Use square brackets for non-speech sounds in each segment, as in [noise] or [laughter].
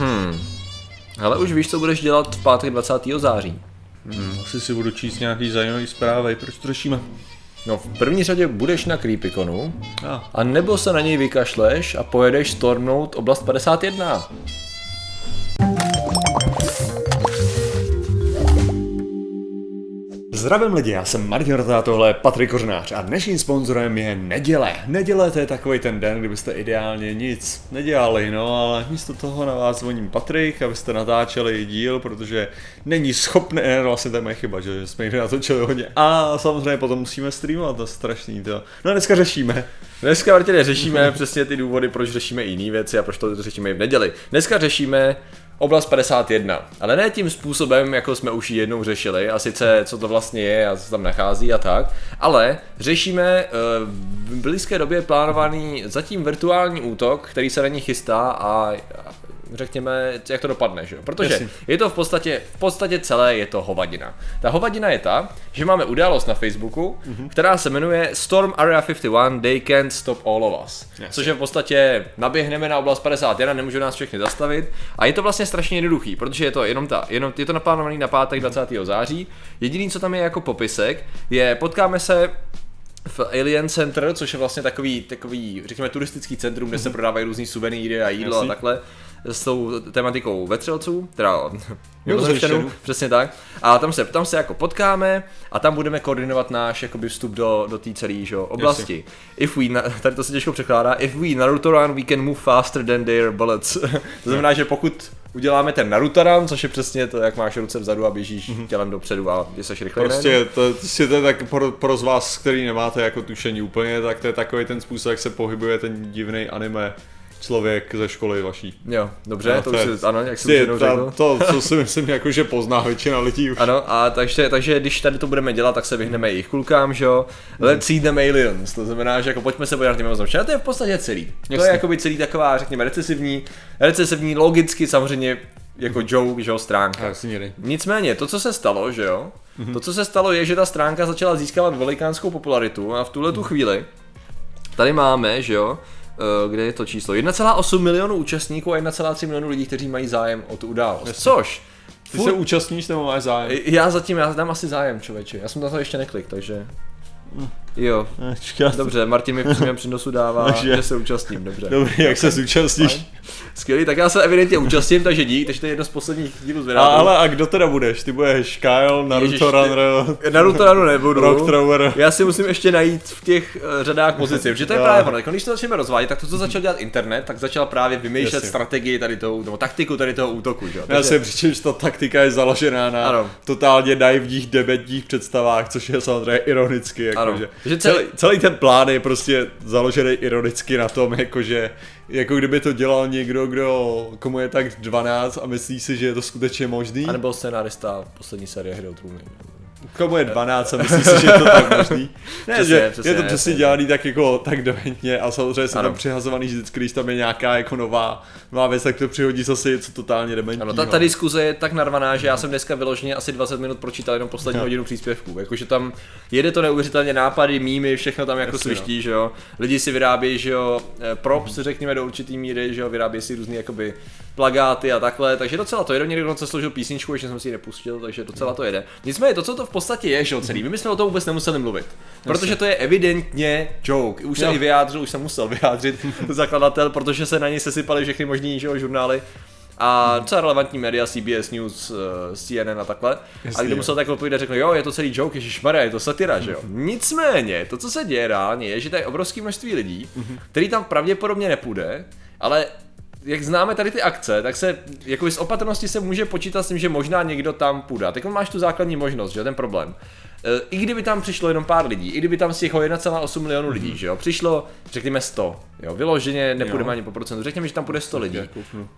Hmm. Ale už víš, co budeš dělat v pátek 20. září. Hmm, asi si budu číst nějaký zajímavý zprávy, proč to řešíme? No v první řadě budeš na Creepyconu, Ah. a nebo se na něj vykašleš a pojedeš stormnout oblast 51. Zdravím lidi, já jsem Martin Rota, tohle je Patrik Kořnář a dnešním sponzorem je Neděle. Neděle to je takový ten den, kdybyste ideálně nic nedělali, no ale místo toho na vás zvoním Patrik, abyste natáčeli díl, protože není schopný, ne, vlastně to je moje chyba, že jsme někde natočili hodně a samozřejmě potom musíme streamovat, to je strašný to. No a dneska řešíme. Dneska Martine řešíme [laughs] přesně ty důvody, proč řešíme jiné věci a proč to řešíme i v neděli. Dneska řešíme oblast 51, ale ne tím způsobem, jako jsme už ji jednou řešili, a sice co to vlastně je a co tam nachází a tak, ale řešíme eh, v blízké době plánovaný zatím virtuální útok, který se na ní chystá a řekněme, jak to dopadne, že jo? Protože Jasně. je to v podstatě, v podstatě celé je to hovadina. Ta hovadina je ta, že máme událost na Facebooku, mm-hmm. která se jmenuje Storm Area 51, They Can't Stop All of Us. Jasně. Což je v podstatě, naběhneme na oblast 51, nemůžu nás všechny zastavit. A je to vlastně strašně jednoduchý, protože je to jenom ta, jenom, je to naplánovaný na pátek 20. září. Jediný, co tam je jako popisek, je potkáme se v Alien Center, což je vlastně takový, takový řekněme, turistický centrum, kde se prodávají různý suvenýry a jídlo Jasný. a takhle s tou tematikou vetřelců, teda [laughs] mimozemšťanů, přesně tak. A tam se, tam se jako potkáme a tam budeme koordinovat náš jakoby vstup do, do té celé oblasti. If we, [laughs] tady to se těžko překládá, if we Naruto run, we can move faster than their bullets. [laughs] to znamená, že pokud uděláme ten Naruto run, což je přesně to, jak máš ruce vzadu a běžíš tělem dopředu a jsi rychle Prostě to, prostě to je tak pro, pro z vás, který nemáte jako tušení úplně, tak to je takový ten způsob, jak se pohybuje ten divný anime člověk ze školy vaší. Jo, dobře, No, to, to už je- si, ano, jak jsem jednou ta, řekl. to, co si myslím, jako, že pozná většina lidí už. Ano, a takže, takže když tady to budeme dělat, tak se vyhneme jejich kulkám, že jo. Let's see them aliens, to znamená, že jako pojďme se podívat na mimozemšťany. A to je v podstatě celý. To je Jasně. jakoby celý taková, řekněme, recesivní, recesivní, logicky samozřejmě jako joke, že jo, stránka. Někdy. Nicméně, to, co se stalo, že jo, to, co se stalo, je, že ta stránka začala získávat velikánskou popularitu a v tuhle tu chvíli tady máme, že jo, kde je to číslo? 1,8 milionu účastníků a 1,3 milionu lidí, kteří mají zájem o tu událost. Jasně. Což, Ty furt- se účastníš nebo máš zájem? já zatím, já dám asi zájem, člověče. Já jsem na to ještě neklik, takže... Jo, Čekat. dobře, Martin mi v přímém přenosu dává, [laughs] Takže- že se účastním, dobře. Dobrý, jak se zúčastníš? Skvělý, tak já se evidentně účastním, takže dík, takže to je jedno z posledních dílů z A, ale a kdo teda budeš? Ty budeš Kyle, Naruto Ježiš, ty- Runner, Naruto ranu nebudu. Rock Thrower. Já si musím ještě najít v těch uh, řadách pozici, protože to je Jo. právě ono. Jako Když to začneme rozvádět, tak to, co začal dělat internet, tak začal právě vymýšlet Jasně. strategii tady toho, nebo taktiku tady toho útoku, že? jo. Já si přičemž ta taktika je založená na Ano. totálně naivních dementních představách, což je samozřejmě ironicky. Ano. Jakože. Že celý- Celý, celý ten plán je prostě založený ironicky na tom, jakože jako kdyby to dělal někdo, kdo komu je tak 12 a myslí si, že je to skutečně možný. A nebo scénarista poslední série Hry o trůny. Komu je 12 a myslí si, že je to tak možný. [laughs] Ne, Přesně, že přesně, je to přesně dělaný tak jako tak dementně a samozřejmě se Ano. tam přihazovaný že vždycky, když tam je nějaká jako nová, nová věc, tak to přihodí zase něco totálně dementního. Ano, ta, ta diskuze je tak narvaná, že já jsem dneska vyloženě asi 20 minut pročítal jenom poslední Jo. hodinu příspěvků. Jakože tam jede to neuvěřitelně nápady, mýmy, všechno tam jako Jasně, sviští, že jo. Lidi si vyrábějí, že jo, eh, props, řekněme do určitý míry, že jo, vyrábějí si různý jakoby plagáty a takhle, takže docela to jede. Někdo dokonce složil písničku, ještě jsem si ji nepustil, takže docela to jede. Nicméně to, co to v podstatě je, že celý, my bychom o tom vůbec nemuseli mluvit. Protože to je evidentně joke. Už se Jo. i vyjádřil, už jsem musel vyjádřit [laughs] zakladatel, protože se na něj sesypaly všechny možný že jo, žurnály a docela relevantní média, CBS News, eh, CNN a takhle. Jasně, a kdy jo. musel takhle odpovídat, řekl, jo, je to celý joke, ježišmarja, je to satira, že jo. Nicméně, to, co se děje reálně, je, že tady je obrovské množství lidí, který tam pravděpodobně nepůjde, ale jak známe tady ty akce, tak se jako z opatrnosti se může počítat s tím, že možná někdo tam půjde. A teď máš tu základní možnost, že ten problém. E, I kdyby tam přišlo jenom pár lidí, i kdyby tam z těch 1,8 milionů lidí, že jo, přišlo, řekněme 100, jo, vyloženě nepůjdeme ani po procentu, řekněme, že tam půjde 100 lidí, kouknu.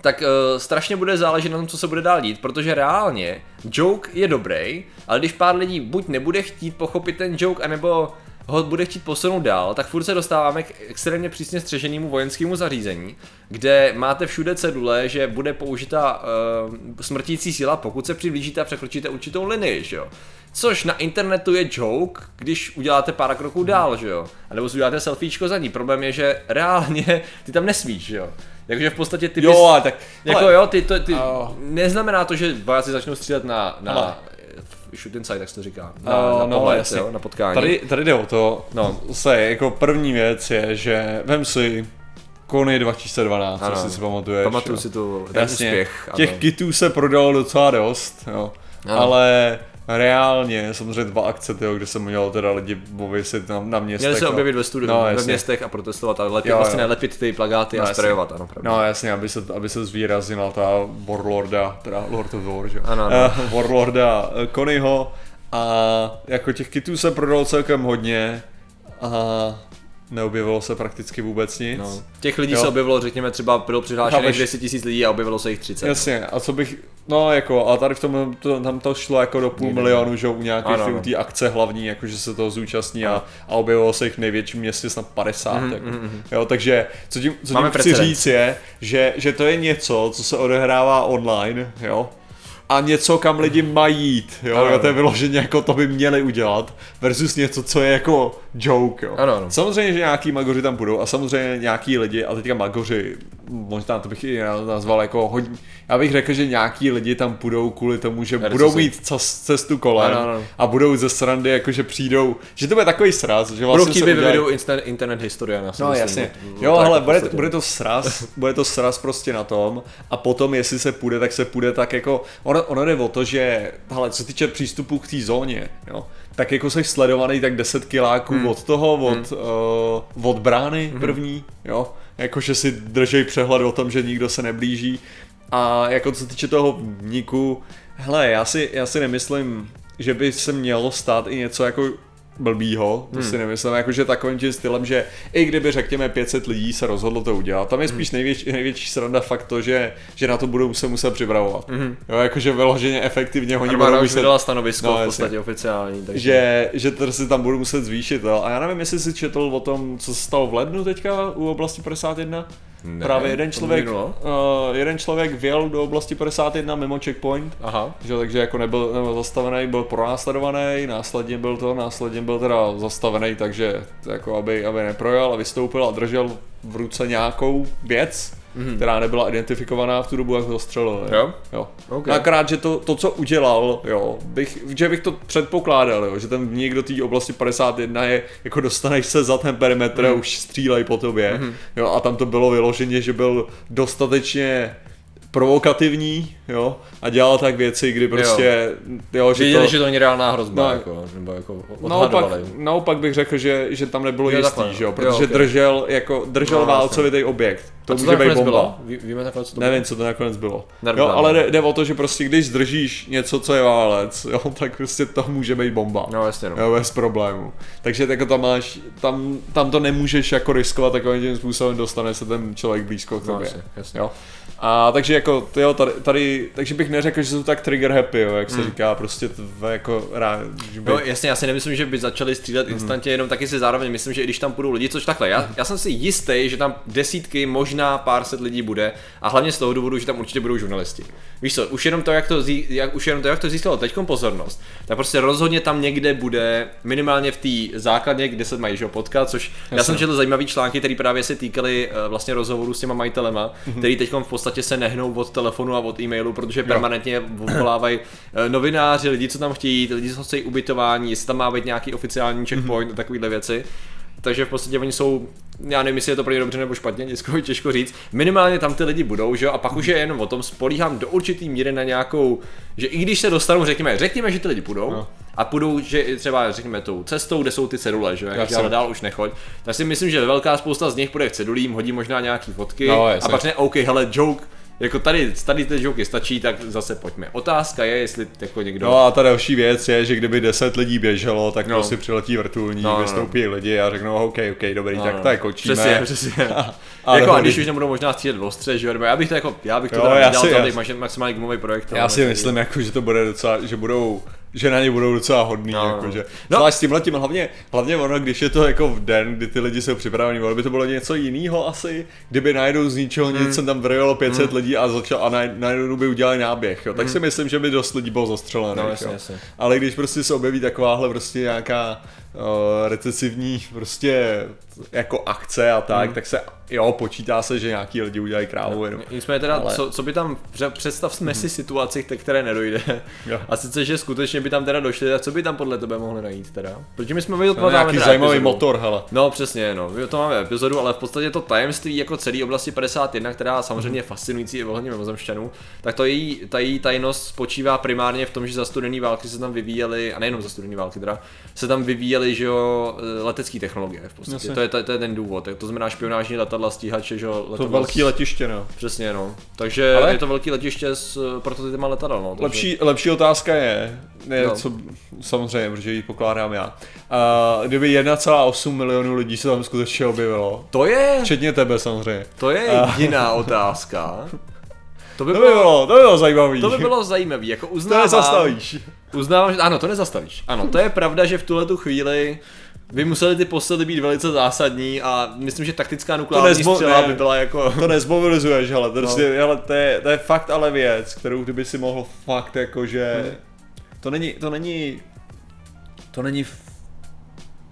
tak uh, strašně bude záležet na tom, co se bude dál dít, protože reálně joke je dobrý, ale když pár lidí buď nebude chtít pochopit ten joke, anebo ho bude chtít posunout dál, tak furt se dostáváme k extrémně přísně střeženému vojenskému zařízení, kde máte všude cedule, že bude použita uh, smrtící síla, pokud se přiblížíte a překročíte určitou linii, že jo. Což na internetu je joke, když uděláte pár kroků dál, že jo. A nebo si uděláte selfiečko za ní. Problém je, že reálně [laughs] ty tam nesmíš, že jo. Jakože v podstatě ty Jo, bys, a tak... jako hele, jo, ty, to, ty, A- neznamená to, že vojáci začnou střílet na, na shoot inside, tak se to říká, na, A, na no, pohled, jasně. jo, na potkání. Tady, tady jde o to, No. no. se jako první věc je, že vem si Kony 2012, Ano. co si pamatuješ. Pamatuju jo. si tu ten Jasně, úspěch. těch ano. kitů se prodalo docela dost, jo. Ano. Ale reálně, samozřejmě dva akce, tyjo, kde jsem měl teda lidi pověsit na, na městech. Měli se no. objevit ve studiu, No, ve jasně. městech a protestovat a lepit, Jo, vlastně jo. lepit ty plagáty No, a jasně. sprejovat, ano, pravda. No jasně, aby se, aby se zvýraznila ta Warlorda, teda Lord of War, že? Ano, ano. Eh, Warlorda eh, Konyho a jako těch kitů se prodalo celkem hodně a neobjevilo se prakticky vůbec nic. No. Těch lidí Jo. se objevilo, řekněme, třeba bylo přihlášených Chápeš? 200 tisíc lidí a objevilo se jich 30. Jasně, a co bych, no jako, a tady v tom, to, tam to šlo jako do půl milionu, že u nějakých Ano, ano. té akce hlavní, jako že se toho zúčastní a, Ano. a objevilo se jich v největším městě snad 50, Mhm, jako, mhm, jo, takže co tím, co Máme tím chci precedens. říct je, že, že to je něco, co se odehrává online, jo, a něco, kam lidi mají jít, jo, Ano, to je vyloženě jako to by měli udělat, versus něco, co je jako joke, jo. Ano, ano. Samozřejmě, že nějaký magoři tam budou a samozřejmě nějaký lidi, a teďka magoři, možná to bych i nazval jako hodně, já bych řekl, že nějaký lidi tam půjdou kvůli tomu, že Herci budou mít ces- cestu kolem Ano, ano. a budou ze srandy, jako že přijdou, že to bude takový sraz, že Budou vlastně chtít být udělají- video internet, internet historia. Si No myslím, jasně. Jo, ale bude, podstatě. bude to sraz, bude to sraz prostě na tom a potom, jestli se půjde, tak se půjde tak jako, ono, ono jde o to, že, hele, co se týče přístupu k té zóně, jo, tak jako jsi sledovaný tak 10 kiláků Hmm. od toho, od, uh, od brány první, jo, jakože si držej přehled o tom, že nikdo se neblíží a jako co se týče toho vniku, hele, já si, já si nemyslím, že by se mělo stát i něco jako blbýho, to Hmm. si nemyslím, jakože takovým tím stylem, že i kdyby řekněme 500 lidí se rozhodlo to udělat, tam je Hmm. spíš největší, největší sranda fakt to, že, že na to budou se muset připravovat. Mhm. Jo, jakože vyloženě efektivně oni Armáda budou už muset, vydala stanovisko No, v jasně. podstatě oficiální. Takže... že, že to si tam budou muset zvýšit. A já nevím, jestli jsi četl o tom, co se stalo v lednu teďka u oblasti 51. Ne, Právě jeden to člověk, uh, jeden člověk vjel do oblasti 51 mimo checkpoint, Aha. že, takže jako nebyl, nebyl zastavený, byl pronásledovaný, následně byl to, následně byl teda zastavený, takže jako aby, aby neprojel a vystoupil a držel v ruce nějakou věc, Mhm. která nebyla identifikovaná v tu dobu, jak ho zastřelil. Jo? jo. OK. Akorát, že to, to, co udělal, jo, bych, že bych to předpokládal, jo, že ten vník do té oblasti 51 je, jako dostaneš se za ten perimetr a už střílej po tobě, jo, a tam to bylo vyloženě, že byl dostatečně provokativní, jo, a dělal tak věci, kdy prostě, jo, jo že Věděli, to, že to není reálná hrozba, No. jako, nebo jako Naopak, naopak bych řekl, že, že tam nebylo Jo, jistý, takhle. že jo, Jo, protože ok. držel, jako, držel No, válcovitý objekt. To A co může být nakonec bomba. bylo? Ví, víme nakonec, co to Nevím, co to nakonec bylo. Jo, ale jde, jde o to, že prostě když zdržíš něco, co je válec, [laughs] jo, tak prostě to může být bomba. No jasně no. Jo, bez problému. Takže jako tam máš, tam, tam to nemůžeš jako riskovat takovým tím způsobem, dostane se ten člověk blízko k No, tobě. jasně, jasně. Jo. A takže jako, jo, tady, tady, takže bych neřekl, že jsou tak trigger happy, jo, jak se Hmm. říká, prostě to, jako rá, že by, No jasně, já si nemyslím, že by začali střílet Mhm. instantně, jenom taky si zároveň myslím, že i když tam půjdou lidi, což takhle, já, já jsem si jistý, že tam desítky, možná pár set lidí bude a hlavně z toho důvodu, že tam určitě budou žurnalisti. Víš co, už jenom to, jak to, zí, jak, už jenom to, jak to získalo teď pozornost, tak prostě rozhodně tam někde bude, minimálně v té základně, kde se mají že, potkat, což já jsem četl zajímavý články, které právě se týkaly eh, vlastně rozhovoru s těma majitelema, Mhm. který teď v podstatě se nehnou od telefonu a od e-mailu, protože permanentně volávají eh, novináři, lidi, co tam chtějí, lidi, co chtějí ubytování, jestli tam má být nějaký oficiální checkpoint a takovéhle věci. Takže v podstatě oni jsou, já nevím, jestli je to pro ně dobře nebo špatně, [laughs] těžko, těžko říct. Minimálně tam ty lidi budou, že jo, a pak už je jenom o tom, spolíhám do určitý míry na nějakou, že i když se dostanou, řekněme, řekněme, že ty lidi půjdou, No. a půjdou, že třeba řekněme tou cestou, kde jsou ty cedule, že jo, ale dál už nechoď, tak si myslím, že velká spousta z nich půjde k cedulím, hodí možná nějaký fotky No, a pak řekne, OK, hele, joke, jako tady, tady ty joky stačí, tak zase pojďme. Otázka je, jestli jako někdo... No a ta další věc je, že kdyby 10 lidí běželo, tak No. no. prostě přiletí vrtulník, No, no, no, vystoupí lidi a řeknou, OK, OK, dobrý, No, tak no. tak kočíme. Přesně, přesně. [laughs] A jako a když už nebudou možná střílet v ostře, že já bych to jako, já bych to Jo, já dělal si- za já těch si- max- maximální gumový projekt. Já si myslím, jako, že to bude docela, že budou, že na ně budou docela hodný, No, no, no. jako, že. No. Zvlášť s tím letím, hlavně, hlavně ono, když je to jako v den, kdy ty lidi jsou připraveni, ono by to bylo něco jiného asi, kdyby najednou z ničeho Hmm. nic sem tam vrjelo 500 lidí a začal, a naj- najednou by udělali náběh, jo. tak si myslím, že by dost lidí bylo zastřelených, Hmm. No, jasně, jasně. Ale když prostě se objeví takováhle prostě nějaká recesivní prostě jako akce a tak, tak se jo, počítá se, že nějaký lidi udělají krávu jenom. Nicméně teda, Ale- co, co by tam, představme si situaci, ke které nedojde. Jo. A sice, že skutečně by tam teda došli, tak co by tam podle tebe mohli najít teda? Protože my jsme viděli, To nějaký zajímavý motor, hele. No přesně, no, my to máme epizodu, ale v podstatě to tajemství jako celé oblasti 51, která samozřejmě je fascinující i ohledně mimozemšťanů, tak to její, ta její tajnost spočívá primárně v tom, že za studený války se tam vyvíjely, a nejenom za studený války teda, se tam vyvíjely, že jo, letecké technologie v podstatě. To je, to, to je ten důvod, to znamená špionážní letadla, stíhače, že jo, To letadla velký s- letiště, no. Přesně, no. Takže Ale- je to velký letiště s eh, prototypama letadel, no. takže- Lepší, lepší otázka je, je No. co, samozřejmě, protože ji pokládám já. Uh, kdyby 1,8 milionů lidí se tam skutečně objevilo, To je, včetně tebe samozřejmě. to je jiná [laughs] otázka. To by, To by bylo, bylo, to by bylo zajímavý. to by bylo zajímavé, jako to uznávám. nezastavíš. Uznávám, že ano, to nezastavíš. Ano, to je pravda, že v tuhle tu chvíli by museli ty posily být velice zásadní a myslím, že taktická nukleární nezmo- střela ne. by byla jako... To nezmobilizuješ, hele, to, No. prostě, hele, to, je, to je fakt ale věc, kterou kdyby si mohl fakt jakože, Hmm. to není, to není, to není f-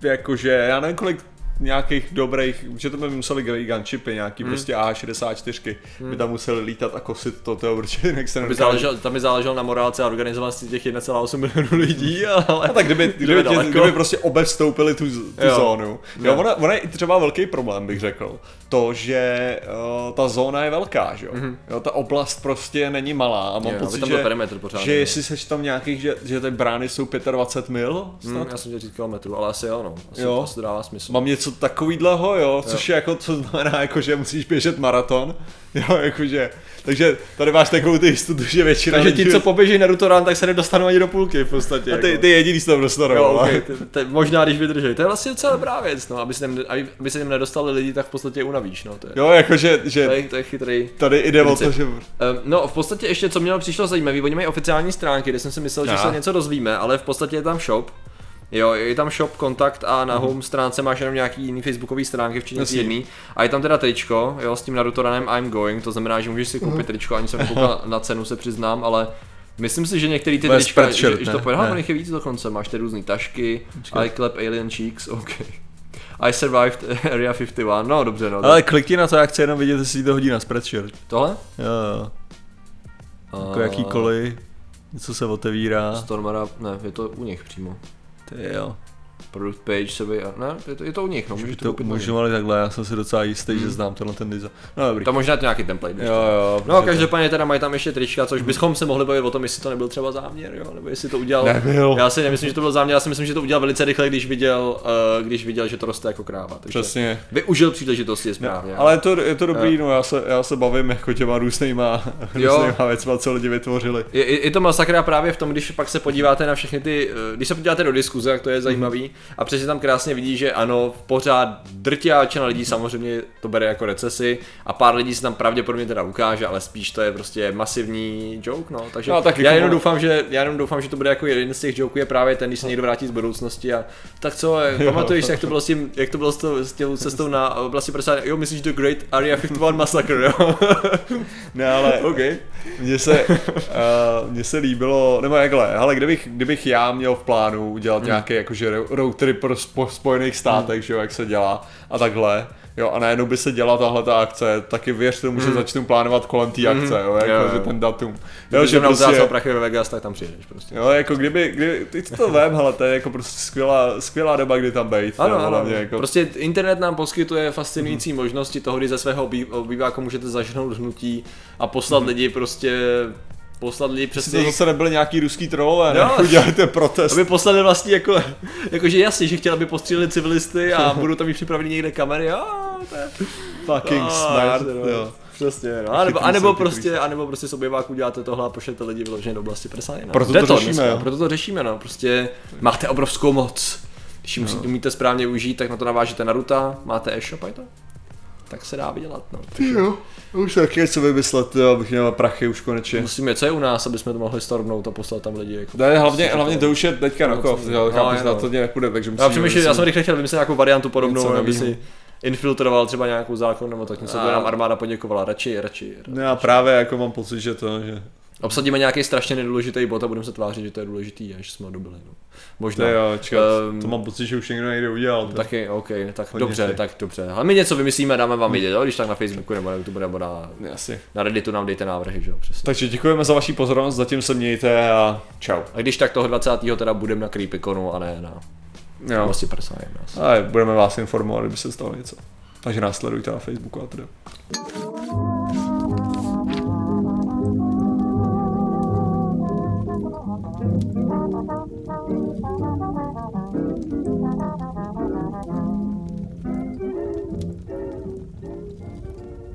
jakože, já nevím kolik nějakých dobrých, že to by museli dělat gunshipy, nějaký Hmm. prostě A64, by tam museli lítat a kosit to, to určitě jinak se záležel, tam by záleželo na morálce a organizovanosti těch 1,8 milionů lidí, [laughs] ale... No tak kdyby, kdyby, Kdyby tě, kdyby prostě obe vstoupili tu, tu Jo. zónu. Jo, Jo. ona, ona je i třeba velký problém, bych řekl. To, že uh, ta zóna je velká, že jo? Mm-hmm. jo? Ta oblast prostě není malá a mám Jo, pocit, že, perimetr pořádný, že jestli seš tam nějakých, že, že ty brány jsou 25 mil, snad? Hmm, já jsem chtěl říct kilometrů, ale asi jo, no. Asi, Jo. asi to dává smysl. Mám něco takovýhleho, jo, což je jako, co znamená, jako, že musíš běžet maraton, [laughs] jo, jakože, takže tady máš takovou ty jistotu, že většina Takže ti, co poběží na Rutorán, tak se nedostanou ani do půlky v podstatě. a ty, jako. ty jediný se tam dostanou, Jo, okay, ty, ty, možná když vydržej. To je vlastně docela dobrá věc, no, aby se tam, aby, aby se tam nedostali lidi, tak v podstatě unavíš, no, to je, Jo, jakože, to že je, to je chytrý. tady jde o to, že... Um, no, v podstatě ještě, co mě přišlo zajímavé, oni mají oficiální stránky, kde jsem si myslel, že se něco dozvíme, ale v podstatě je tam shop. Jo, je tam shop, kontakt a na home stránce máš jenom nějaký jiný facebookový stránky, včetně té jedný. A je tam teda tričko, jo, s tím Narutoranem I'm going, to znamená, že můžeš si koupit tričko, ani jsem nekoukal [laughs] na cenu, se přiznám, ale Myslím si, že některý ty je trička, že, že to pojede, ale je víc dokonce, máš ty různý tašky, Počkej. I clap alien cheeks, [laughs] OK. I survived [laughs] Area 51, no dobře, no. Ale klikni na to, já chci jenom vidět, jestli to hodí na spreadshirt. Tohle? Jo, jo. Jako jakýkoliv, něco se otevírá. Stormara, ne, je to u nich přímo. Ty jo. Product page se by, ne, je to, je to u nich, no, můžeš to To umožňovali takhle, já jsem si docela jistý, že znám tenhle ten design. No dobrý. To možná je to nějaký template. Jo, jo. No, protože každopádně teda mají tam ještě trička, což bychom se mohli bavit o tom, jestli to nebyl třeba záměr, jo, nebo jestli to udělal. Nebyl. Já si nemyslím, že to byl záměr, já si myslím, že to udělal velice rychle, když viděl, uh, když viděl, že to roste jako kráva. Takže Přesně. využil příležitosti správně. Ale je to, je to dobrý, no já se, já se bavím jako těma různýma, různýma věcma, co lidi vytvořili. Je, je, to masakra právě v tom, když pak se podíváte na všechny ty, eh, když se podíváte do diskuze, jak to je zajímavý, a přesně tam krásně vidí, že ano, pořád drtivá většina lidí samozřejmě to bere jako recesi a pár lidí se tam pravděpodobně teda ukáže, ale spíš to je prostě masivní joke, no, takže No, tak já jako- jenom doufám, že já jenom doufám, že to bude jako jeden z těch joků je právě ten, když se někdo vrátí z budoucnosti a tak co, [laughs] eh, pamatuješ, jak to bylo s tím, jak to bylo s, to, s tou cestou na oblasti 50, jo, myslíš The Great Area 51 Massacre, jo? [laughs] Ne, ale OK. mně se, uh, mně se líbilo, nebo jakhle, ale kdybych, kdybych já měl v plánu udělat Hmm. nějaký jakože road trip po spo, Spojených státech, že jo, jak se dělá a takhle, jo, a najednou by se dělala tahle ta akce, taky věř tomu, že začnu plánovat kolem té akce, jo, jako, Hmm. Jo, jo. že ten datum. Jo, Jo, že prostě... prostě, prachy ve Vegas, tak tam přijedeš prostě. jo, jako kdyby, kdyby teď to vem, hele, to je jako prostě skvělá, skvělá doba, kdy tam být, Ano, jo, ano, hlavně jako, prostě internet nám poskytuje fascinující možnosti toho, kdy ze svého obý- obýváku můžete zažnout hnutí a poslat lidi prostě, poslat lidi přes Jestli to zase nebyly nějaký ruský trolové, ne? Jo. [laughs] Udělali protest. aby poslali vlastně jako, jakože jasně, že chtěli, aby postříleli civilisty a [laughs] budou tam mít připraveni někde kamery, a to je Fucking a, smart, jasně, no. jo. Přesně, no. A nebo, a nebo prostě, a nebo prostě z obýváku děláte tohle a pošlete lidi vyloženě do oblasti 51. Proto Jde to řešíme, dneska, jo. Proto to řešíme, no. Prostě máte obrovskou moc. Když ji No. musíte, umíte správně užít, tak na to navážete Naruta, máte e-shop a to? Tak se dá vydělat, no. Takže Jo, už taky něco vymyslet, jo, abych měl prachy už konečně. Musíme, co je u nás, aby jsme to mohli stormnout a poslat tam lidi. Jako. Ne, hlavně, hlavně to už je teďka No, co- jo, no, chápu, že na ano. to nepůjde, takže musíme... Já přemýšlím, já jsem rychle chtěl vymyslet nějakou variantu podobnou, aby si infiltroval třeba nějakou zákon nebo tak něco, A- by nám armáda poděkovala. Radši, radši. Ne, já právě jako mám pocit, že to, že Obsadíme nějaký strašně nedůležitý bod a budeme se tvářit, že to je důležitý a že jsme ho dobili. No. Možná. To jo, čekat, Ehm, to mám pocit, že už někdo někde udělal. To. Taky, OK, tak Hodně dobře, si. tak dobře. Ale my něco vymyslíme a dáme vám vidět, jo? když tak na Facebooku nebo na YouTube nebo na, Asi. na Redditu nám dejte návrhy, že jo, přesně. Takže děkujeme za vaši pozornost, zatím se mějte a čau. A když tak toho 20. teda budeme na Creepyconu a ne na Jo. vlastně 51. A budeme vás informovat, kdyby se stalo něco. Takže nás sledujte na Facebooku a teda.